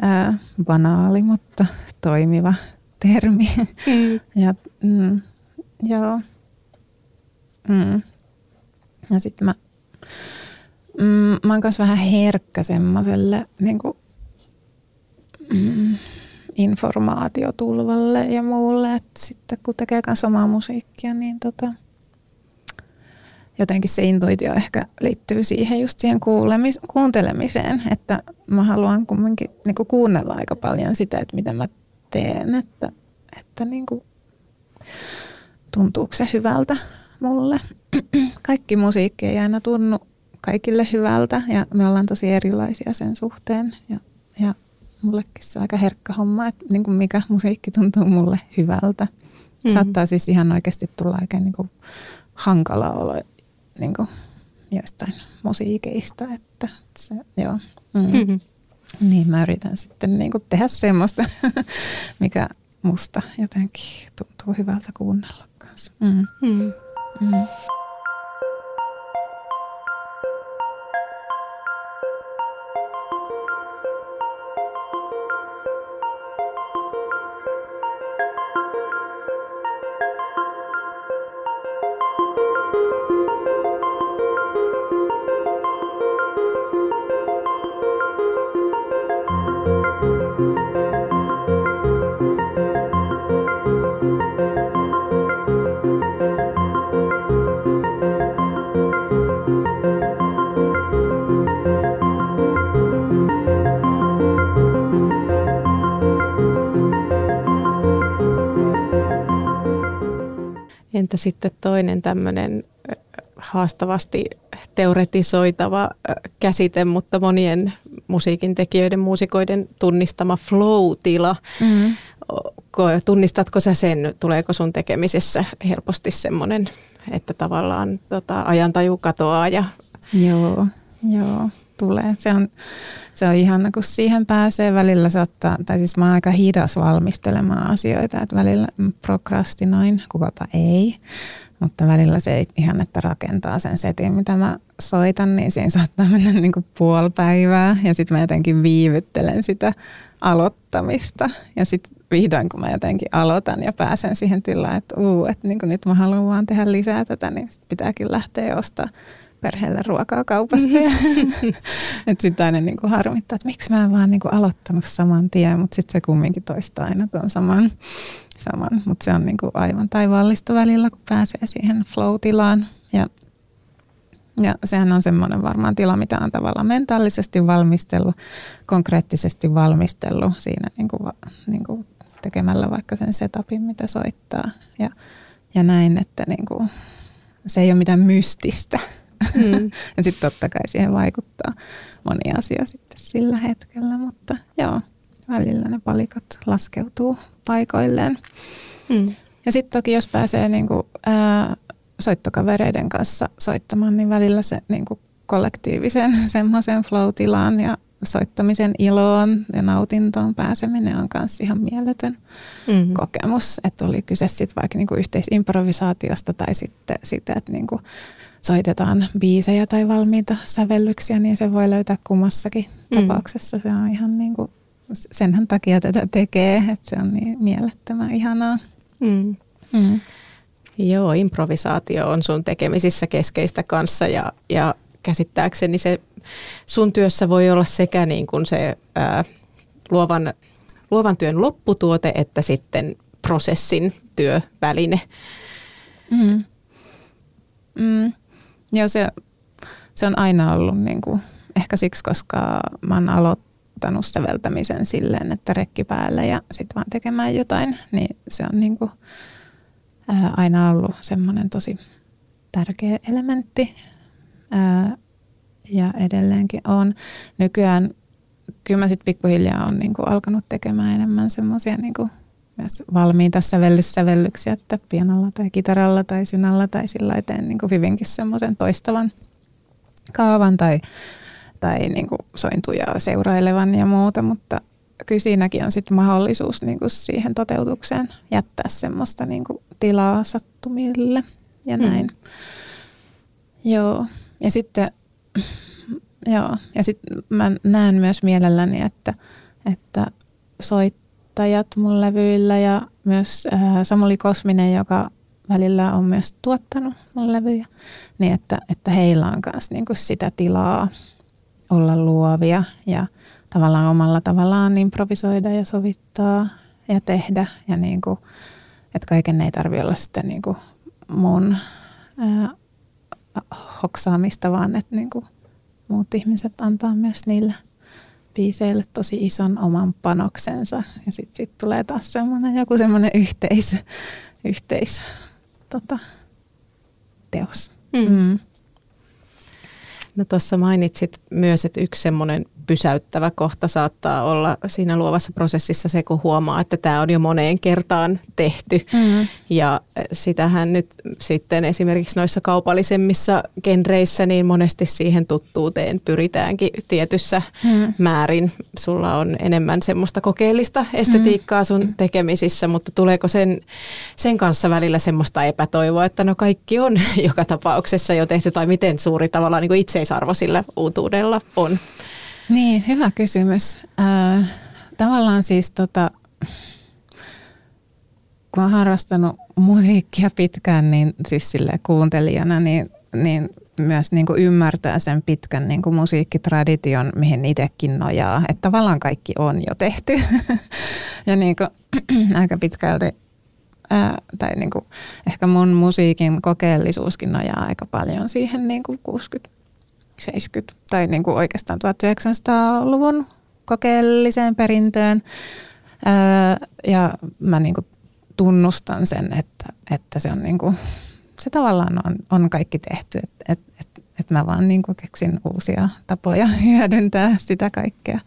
ää, banaali, mutta toimiva termi. Mm. ja, mm, joo. Mm. Ja sitten mä Mm, mä oon myös vähän herkkä semmoiselle niin kuin, mm, informaatiotulvalle ja muulle. että sitten kun tekee myös omaa musiikkia, niin tota, jotenkin se intuitio ehkä liittyy siihen just siihen kuulemis- kuuntelemiseen, että mä haluan kumminkin niin kuin kuunnella aika paljon sitä, että mitä mä teen, että, että niin kuin, tuntuuko se hyvältä mulle. Kaikki musiikki ei aina tunnu kaikille hyvältä ja me ollaan tosi erilaisia sen suhteen. Ja, ja mullekin se on aika herkkä homma, että niin kuin mikä musiikki tuntuu mulle hyvältä. Mm-hmm. Saattaa siis ihan oikeasti tulla oikein niin kuin hankala olo niin kuin joistain musiikeista, että se, joo. Mm. Mm-hmm. Niin mä yritän sitten niin kuin tehdä semmoista, mikä musta jotenkin tuntuu hyvältä kuunnella kanssa. Mm. Mm. Mm. Sitten toinen tämmöinen haastavasti teoretisoitava käsite, mutta monien musiikin tekijöiden, muusikoiden tunnistama flow-tila. Mm. Tunnistatko sä sen, tuleeko sun tekemisessä helposti semmoinen, että tavallaan tota, ajantaju katoaa ja Joo, joo tulee. Se on, se on ihana, kun siihen pääsee. Välillä saattaa, tai siis mä oon aika hidas valmistelemaan asioita, että välillä prokrastinoin, kukapa ei. Mutta välillä se ihan, että rakentaa sen setin, mitä mä soitan, niin siinä saattaa mennä niin kuin puoli päivää. Ja sitten mä jotenkin viivyttelen sitä aloittamista. Ja sitten vihdoin, kun mä jotenkin aloitan ja pääsen siihen tilaan, että, uu, että niin nyt mä haluan vaan tehdä lisää tätä, niin pitääkin lähteä ostamaan perheelle ruokaa kaupasta. että sitten aina niin kuin harmittaa, että miksi mä en vaan niin kuin aloittanut saman tien, mutta sitten se kumminkin toistaa aina tuon saman. saman. Mutta se on niin kuin aivan taivaallista välillä, kun pääsee siihen flow-tilaan. Ja, ja sehän on semmoinen varmaan tila, mitä on tavallaan mentaalisesti valmistellut, konkreettisesti valmistellut siinä niin kuin, niin kuin tekemällä vaikka sen setupin, mitä soittaa. Ja, ja näin, että niin kuin, se ei ole mitään mystistä, Mm. ja sitten totta kai siihen vaikuttaa moni asia sitten sillä hetkellä, mutta joo, välillä ne palikat laskeutuu paikoilleen. Mm. Ja sitten toki jos pääsee niinku, ää, soittokavereiden kanssa soittamaan, niin välillä se niinku kollektiivisen semmoisen flow-tilaan ja soittamisen iloon ja nautintoon pääseminen on myös ihan mieletön mm-hmm. kokemus. Että oli kyse sitten vaikka niinku yhteisimprovisaatiosta tai sitten sitä, että niinku soitetaan biisejä tai valmiita sävellyksiä, niin se voi löytää kummassakin mm. tapauksessa. Se on ihan niin kuin, senhän takia tätä tekee, että se on niin mielettömän ihanaa. Mm. Mm. Joo, improvisaatio on sun tekemisissä keskeistä kanssa ja, ja käsittääkseni se sun työssä voi olla sekä niin kuin se ää, luovan, luovan työn lopputuote että sitten prosessin työväline. Mm. Mm. Joo, se, se on aina ollut niin kuin, ehkä siksi, koska mä oon aloittanut säveltämisen silleen, että rekki päälle ja sitten vaan tekemään jotain, niin se on niin kuin, ää, aina ollut semmoinen tosi tärkeä elementti. Ää, ja edelleenkin on. Nykyään kyllä mä sitten pikkuhiljaa on niin kuin alkanut tekemään enemmän semmoisia niin myös valmiita sävellyssävellyksiä, että pianolla tai kitaralla tai synalla tai sillä teen niin kuin hyvinkin semmoisen toistavan kaavan tai, tai niin kuin sointujaa seurailevan ja muuta, mutta kyllä siinäkin on sitten mahdollisuus niin kuin siihen toteutukseen jättää semmoista niin kuin tilaa sattumille ja hmm. näin. Mm. Joo, ja sitten joo, ja sitten mä näen myös mielelläni, että, että soit soittajat mun levyillä ja myös äh, Samuli Kosminen, joka välillä on myös tuottanut mun levyjä, niin että, että heillä on myös niinku sitä tilaa olla luovia ja tavallaan omalla tavallaan improvisoida ja sovittaa ja tehdä. Ja niinku, että kaiken ei tarvitse olla sitten niinku mun ää, äh, hoksaamista, vaan että niinku muut ihmiset antaa myös niille – biiseille tosi ison oman panoksensa. Ja sitten sit tulee taas semmoinen, joku semmoinen yhteis, yhteis tota, teos. Mm. Mm. No tuossa mainitsit myös, että yksi semmoinen pysäyttävä kohta saattaa olla siinä luovassa prosessissa se, kun huomaa, että tämä on jo moneen kertaan tehty. Mm-hmm. Ja sitähän nyt sitten esimerkiksi noissa kaupallisemmissa genreissä niin monesti siihen tuttuuteen pyritäänkin tietyssä mm-hmm. määrin. Sulla on enemmän semmoista kokeellista estetiikkaa sun mm-hmm. tekemisissä, mutta tuleeko sen, sen kanssa välillä semmoista epätoivoa, että no kaikki on joka tapauksessa jo tehty tai miten suuri tavallaan niin itseisarvo sillä uutuudella on? Niin, hyvä kysymys. Äh, tavallaan siis tota, kun olen harrastanut musiikkia pitkään, niin siis sille kuuntelijana, niin, niin myös niin kuin ymmärtää sen pitkän niin kuin musiikkitradition, mihin itsekin nojaa. Että tavallaan kaikki on jo tehty. ja niin kuin, aika pitkälti, ää, tai niin kuin, ehkä mun musiikin kokeellisuuskin nojaa aika paljon siihen niin kuin 60 70- tai niin kuin oikeastaan 1900-luvun kokeelliseen perintöön. Öö, ja mä niin kuin tunnustan sen, että, että se on niin kuin, se tavallaan on, on kaikki tehty, että et, et, et mä vaan niin kuin keksin uusia tapoja hyödyntää sitä kaikkea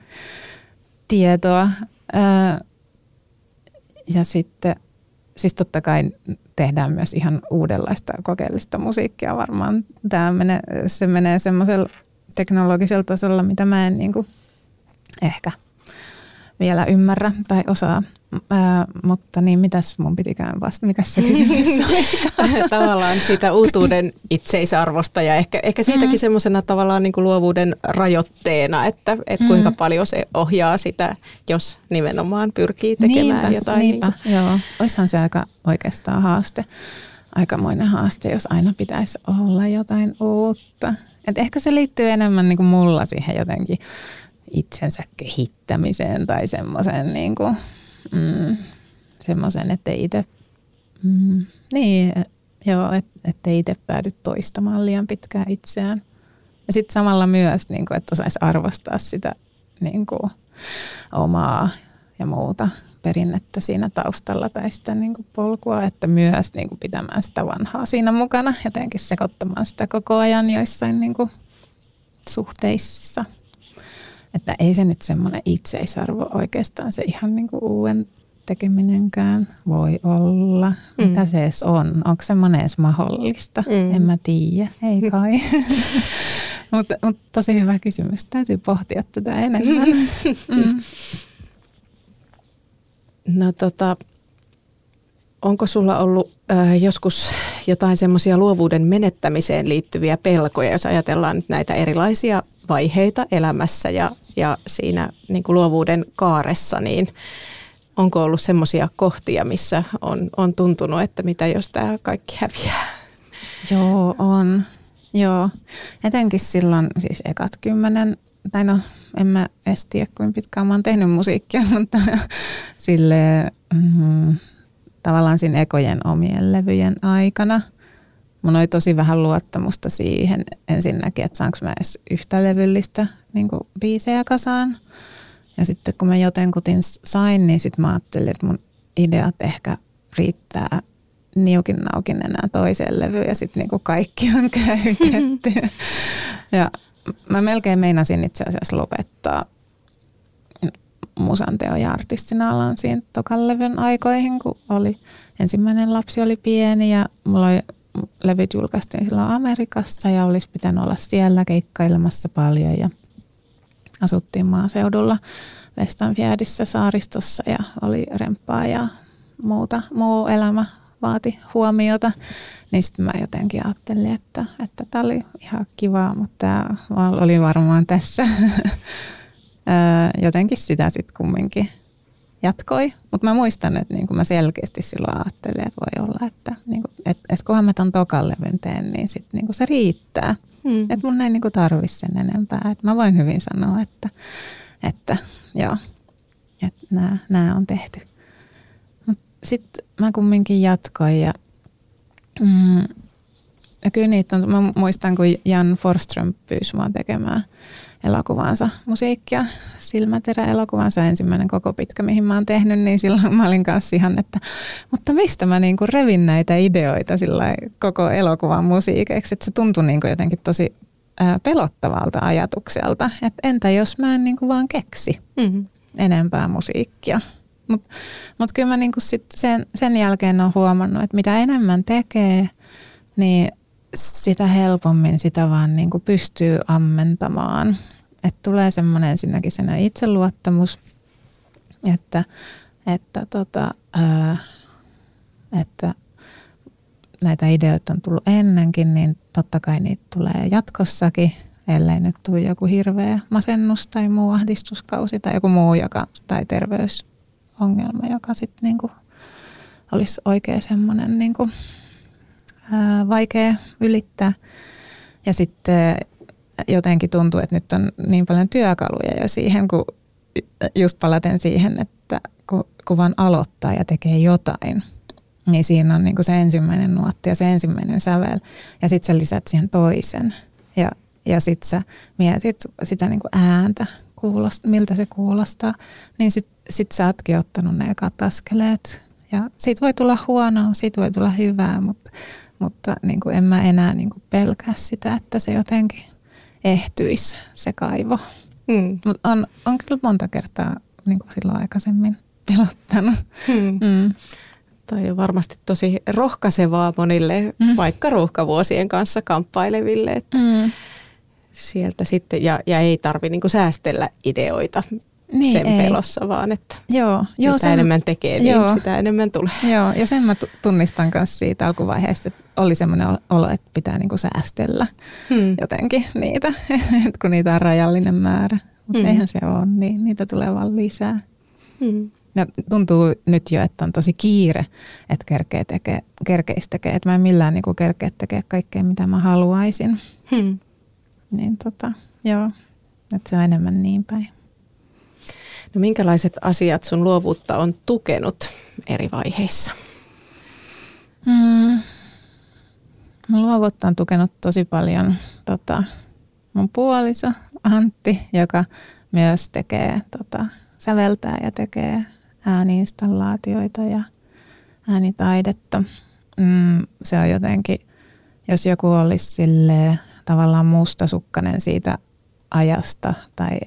tietoa. Öö, ja sitten, siis totta kai tehdään myös ihan uudenlaista kokeellista musiikkia varmaan. Tämä menee, se menee semmoisella teknologisella tasolla, mitä mä en niin kuin ehkä vielä ymmärrä tai osaa. Ää, mutta niin, mitäs mun pitikään vasta, mikä se kysymys Tavallaan siitä uutuuden itseisarvosta ja ehkä, ehkä siitäkin mm. semmoisena tavallaan niin kuin luovuuden rajoitteena, että, että mm. kuinka paljon se ohjaa sitä, jos nimenomaan pyrkii tekemään niinpä, jotain. Niinpä, niin joo. Oishan se aika oikeastaan haaste, aikamoinen haaste, jos aina pitäisi olla jotain uutta. Et ehkä se liittyy enemmän niin kuin mulla siihen jotenkin itsensä kehittämiseen tai semmoiseen niin kuin, mm, semmoisen, ettei itse, mm, niin, joo, et, ettei itse päädy toistamaan liian pitkään itseään. Ja sitten samalla myös, niin kuin, että osaisi arvostaa sitä niin kuin, omaa ja muuta perinnettä siinä taustalla tai sitä niin kuin polkua, että myös niin kuin pitämään sitä vanhaa siinä mukana, jotenkin sekoittamaan sitä koko ajan joissain niin kuin suhteissa. Että ei se nyt semmoinen itseisarvo oikeastaan se ihan niin kuin uuden tekeminenkään voi olla. Mm. Mitä se edes on? Onko semmoinen edes mahdollista? Mm. En mä tiedä, ei kai. Mutta mut tosi hyvä kysymys. Täytyy pohtia tätä enemmän. mm. No tota, onko sulla ollut äh, joskus jotain semmoisia luovuuden menettämiseen liittyviä pelkoja, jos ajatellaan nyt näitä erilaisia vaiheita elämässä ja, ja siinä niin kuin luovuuden kaaressa, niin onko ollut semmoisia kohtia, missä on, on tuntunut, että mitä jos tämä kaikki häviää? Joo, on. Joo. Etenkin silloin siis ekat kymmenen, tai no en mä edes tiedä kuinka pitkään mä oon tehnyt musiikkia, mutta sille mm, tavallaan siinä ekojen omien levyjen aikana – mun oli tosi vähän luottamusta siihen ensinnäkin, että saanko mä edes yhtä levyllistä niin biisejä kasaan. Ja sitten kun mä jotenkutin sain, niin sitten mä ajattelin, että mun ideat ehkä riittää niukin naukin enää toiseen levyyn ja sitten niinku kaikki on käytetty. ja mä melkein meinasin itse asiassa lopettaa musanteo ja artistina alan siinä tokan levyn aikoihin, kun oli ensimmäinen lapsi oli pieni ja mulla oli levyt julkaistiin silloin Amerikassa ja olisi pitänyt olla siellä keikkailemassa paljon ja asuttiin maaseudulla Westanfjärdissä saaristossa ja oli rempaa ja muuta, muu elämä vaati huomiota. Niin sitten mä jotenkin ajattelin, että että oli ihan kivaa, mutta tämä oli varmaan tässä. jotenkin sitä sitten kumminkin jatkoi. Mutta mä muistan, että niin mä selkeästi silloin ajattelin, että voi olla, että niin kuin, et, et kunhan mä ton tokan levyn teen, niin sit niin se riittää. Mm. Että mun ei niin tarvi sen enempää. Et mä voin hyvin sanoa, että, että joo, että nämä on tehty. Sitten mä kumminkin jatkoin ja, mm, ja kyllä niitä on, mä muistan kun Jan Forström pyysi mua tekemään – elokuvaansa musiikkia. Silmäterä-elokuvansa ensimmäinen koko pitkä, mihin mä oon tehnyt, niin silloin mä olin kanssa ihan, että mutta mistä mä niinku revin näitä ideoita sillä koko elokuvan musiikeiksi, että se tuntui niinku jotenkin tosi pelottavalta ajatukselta, että entä jos mä en niin kuin vaan keksi mm-hmm. enempää musiikkia. Mutta mut kyllä mä niin kuin sit sen, sen jälkeen olen huomannut, että mitä enemmän tekee, niin sitä helpommin sitä vaan niin kuin pystyy ammentamaan. Että tulee semmoinen ensinnäkin sen itseluottamus, että, että, tota, ää, että näitä ideoita on tullut ennenkin, niin totta kai niitä tulee jatkossakin, ellei nyt tule joku hirveä masennus tai muu ahdistuskausi tai joku muu joka, tai terveysongelma, joka sitten niinku olisi oikein semmoinen niinku, vaikea ylittää. Ja sitten jotenkin tuntuu, että nyt on niin paljon työkaluja jo siihen, kun just palaten siihen, että kun, vaan aloittaa ja tekee jotain – niin siinä on niin kuin se ensimmäinen nuotti ja se ensimmäinen sävel. Ja sitten sä lisät siihen toisen. Ja, ja sitten sä mietit sitä niin kuin ääntä, kuulost, miltä se kuulostaa. Niin sitten sit sä ootkin ottanut ne ekat askeleet. Ja siitä voi tulla huonoa, siitä voi tulla hyvää, mutta, mutta niin kuin en mä enää niin kuin pelkää sitä, että se jotenkin ehtyisi se kaivo. Mm. Mutta on, on kyllä monta kertaa niin kuin silloin aikaisemmin pelottanut. Mm. Mm. Toi on varmasti tosi rohkaisevaa monille mm. vaikka ruuhkavuosien kanssa kamppaileville, että mm. sieltä sitten, ja, ja ei tarvi niinku säästellä ideoita niin, sen ei. pelossa, vaan että joo, joo, mitä sen, enemmän tekee, niin joo, sitä enemmän tulee. Joo, ja sen mä tunnistan myös siitä alkuvaiheesta, että oli semmoinen olo, että pitää niinku säästellä hmm. jotenkin niitä, että kun niitä on rajallinen määrä. Mutta hmm. eihän se ole, niin niitä tulee vaan lisää. Hmm. Ja tuntuu nyt jo, että on tosi kiire, että kerkee tekee, kerkeis tekee. Että mä en millään niin kerkeä tekee kaikkea, mitä mä haluaisin. Hmm. Niin tota, joo, että se on enemmän niin päin. No minkälaiset asiat sun luovuutta on tukenut eri vaiheissa? Hmm. Mun luovuutta on tukenut tosi paljon tota, mun puoliso Antti, joka myös tekee, tota, säveltää ja tekee ääniinstallaatioita ja äänitaidetta. Mm, se on jotenkin, jos joku olisi sille tavallaan mustasukkainen siitä ajasta tai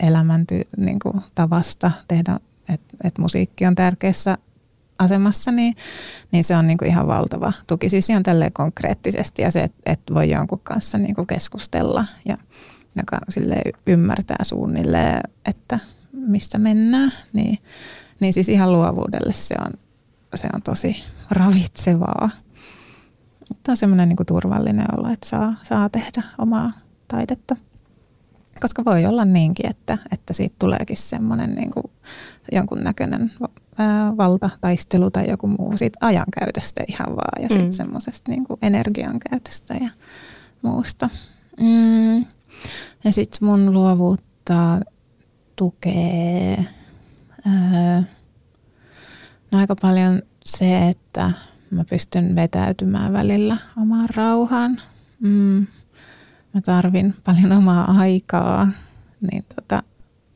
elämänty, niin tavasta tehdä, että et musiikki on tärkeässä asemassa, niin, niin se on niin kuin ihan valtava tuki. Siis ihan tälleen konkreettisesti ja se, että et voi jonkun kanssa niin kuin keskustella ja joka sille ymmärtää suunnilleen, että missä mennään, niin niin siis ihan luovuudelle se on, se on tosi ravitsevaa. Tämä on semmoinen niin turvallinen olo, että saa, saa tehdä omaa taidetta. Koska voi olla niinkin, että, että siitä tuleekin semmoinen niin kuin jonkunnäköinen ää, valtataistelu tai joku muu siitä ajankäytöstä ihan vaan ja sitten mm. semmoisesta niin energian käytöstä ja muusta. Mm. Ja sitten mun luovuutta tukee Öö, no aika paljon se, että mä pystyn vetäytymään välillä omaan rauhaan. Mm, mä tarvin paljon omaa aikaa, niin tota,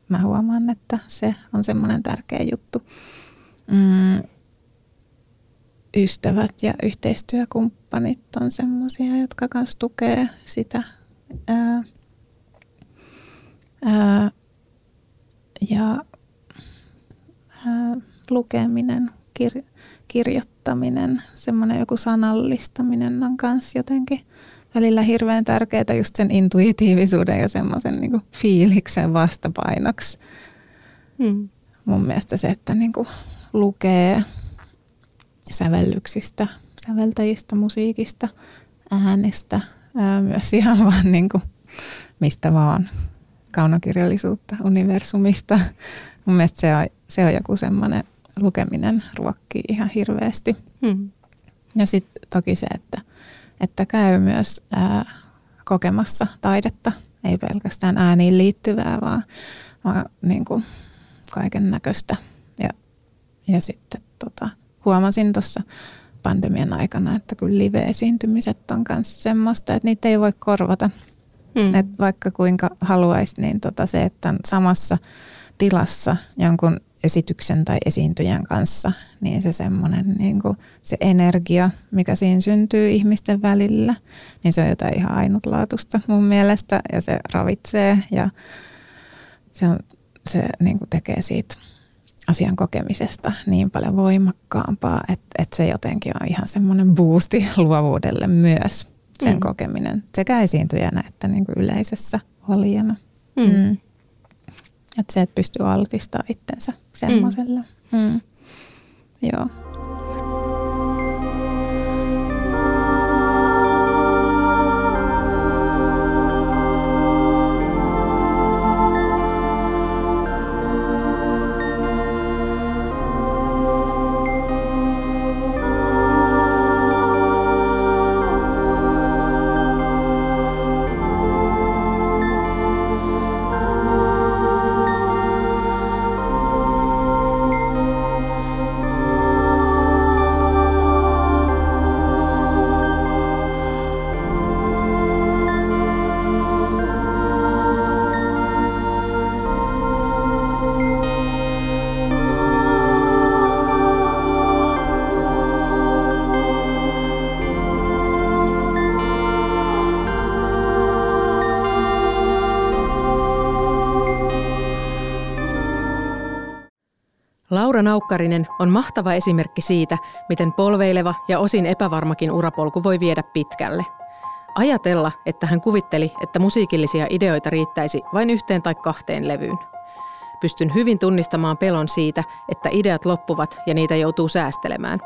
mä huomaan, että se on semmoinen tärkeä juttu. Mm, ystävät ja yhteistyökumppanit on semmoisia, jotka myös tukee sitä. Ää, ää, ja lukeminen, kir- kirjoittaminen, semmoinen joku sanallistaminen on myös jotenkin välillä hirveän tärkeää just sen intuitiivisuuden ja semmoisen niin fiiliksen vastapainoksi. Hmm. Mun mielestä se, että niin kuin lukee sävellyksistä, säveltäjistä, musiikista, äänestä, ää, myös ihan vaan niin kuin mistä vaan, kaunokirjallisuutta, universumista. Mun mielestä se on se on joku semmoinen lukeminen ruokkii ihan hirveästi. Hmm. Ja sitten toki se, että, että käy myös ää, kokemassa taidetta, ei pelkästään ääniin liittyvää, vaan, vaan niin kuin kaiken näköistä. Ja, ja sitten tota, huomasin tuossa pandemian aikana, että kyllä live-esiintymiset on myös semmoista, että niitä ei voi korvata. Hmm. Et vaikka kuinka haluaisi, niin tota se, että on samassa tilassa jonkun esityksen tai esiintyjän kanssa, niin se semmoinen niin kuin se energia, mikä siinä syntyy ihmisten välillä, niin se on jotain ihan ainutlaatuista mun mielestä ja se ravitsee ja se, on, se niin kuin tekee siitä asian kokemisesta niin paljon voimakkaampaa, että, että se jotenkin on ihan semmoinen boosti luovuudelle myös sen mm. kokeminen sekä esiintyjänä että niin kuin yleisessä olijana. Mm. Mm. Että se, että pystyy altistamaan itsensä semmoiselle. Mm. Mm. Joo. Laura Naukkarinen on mahtava esimerkki siitä, miten polveileva ja osin epävarmakin urapolku voi viedä pitkälle. Ajatella, että hän kuvitteli, että musiikillisia ideoita riittäisi vain yhteen tai kahteen levyyn. Pystyn hyvin tunnistamaan pelon siitä, että ideat loppuvat ja niitä joutuu säästelemään.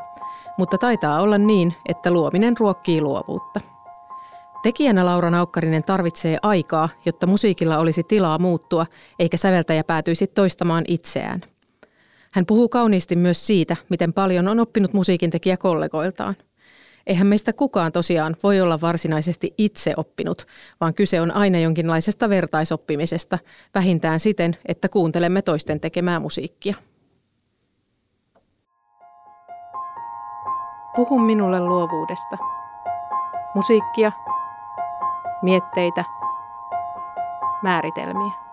Mutta taitaa olla niin, että luominen ruokkii luovuutta. Tekijänä Laura Naukkarinen tarvitsee aikaa, jotta musiikilla olisi tilaa muuttua, eikä säveltäjä päätyisi toistamaan itseään – hän puhuu kauniisti myös siitä, miten paljon on oppinut musiikintekijä kollegoiltaan. Eihän meistä kukaan tosiaan voi olla varsinaisesti itse oppinut, vaan kyse on aina jonkinlaisesta vertaisoppimisesta, vähintään siten, että kuuntelemme toisten tekemää musiikkia. Puhu minulle luovuudesta. Musiikkia, mietteitä, määritelmiä.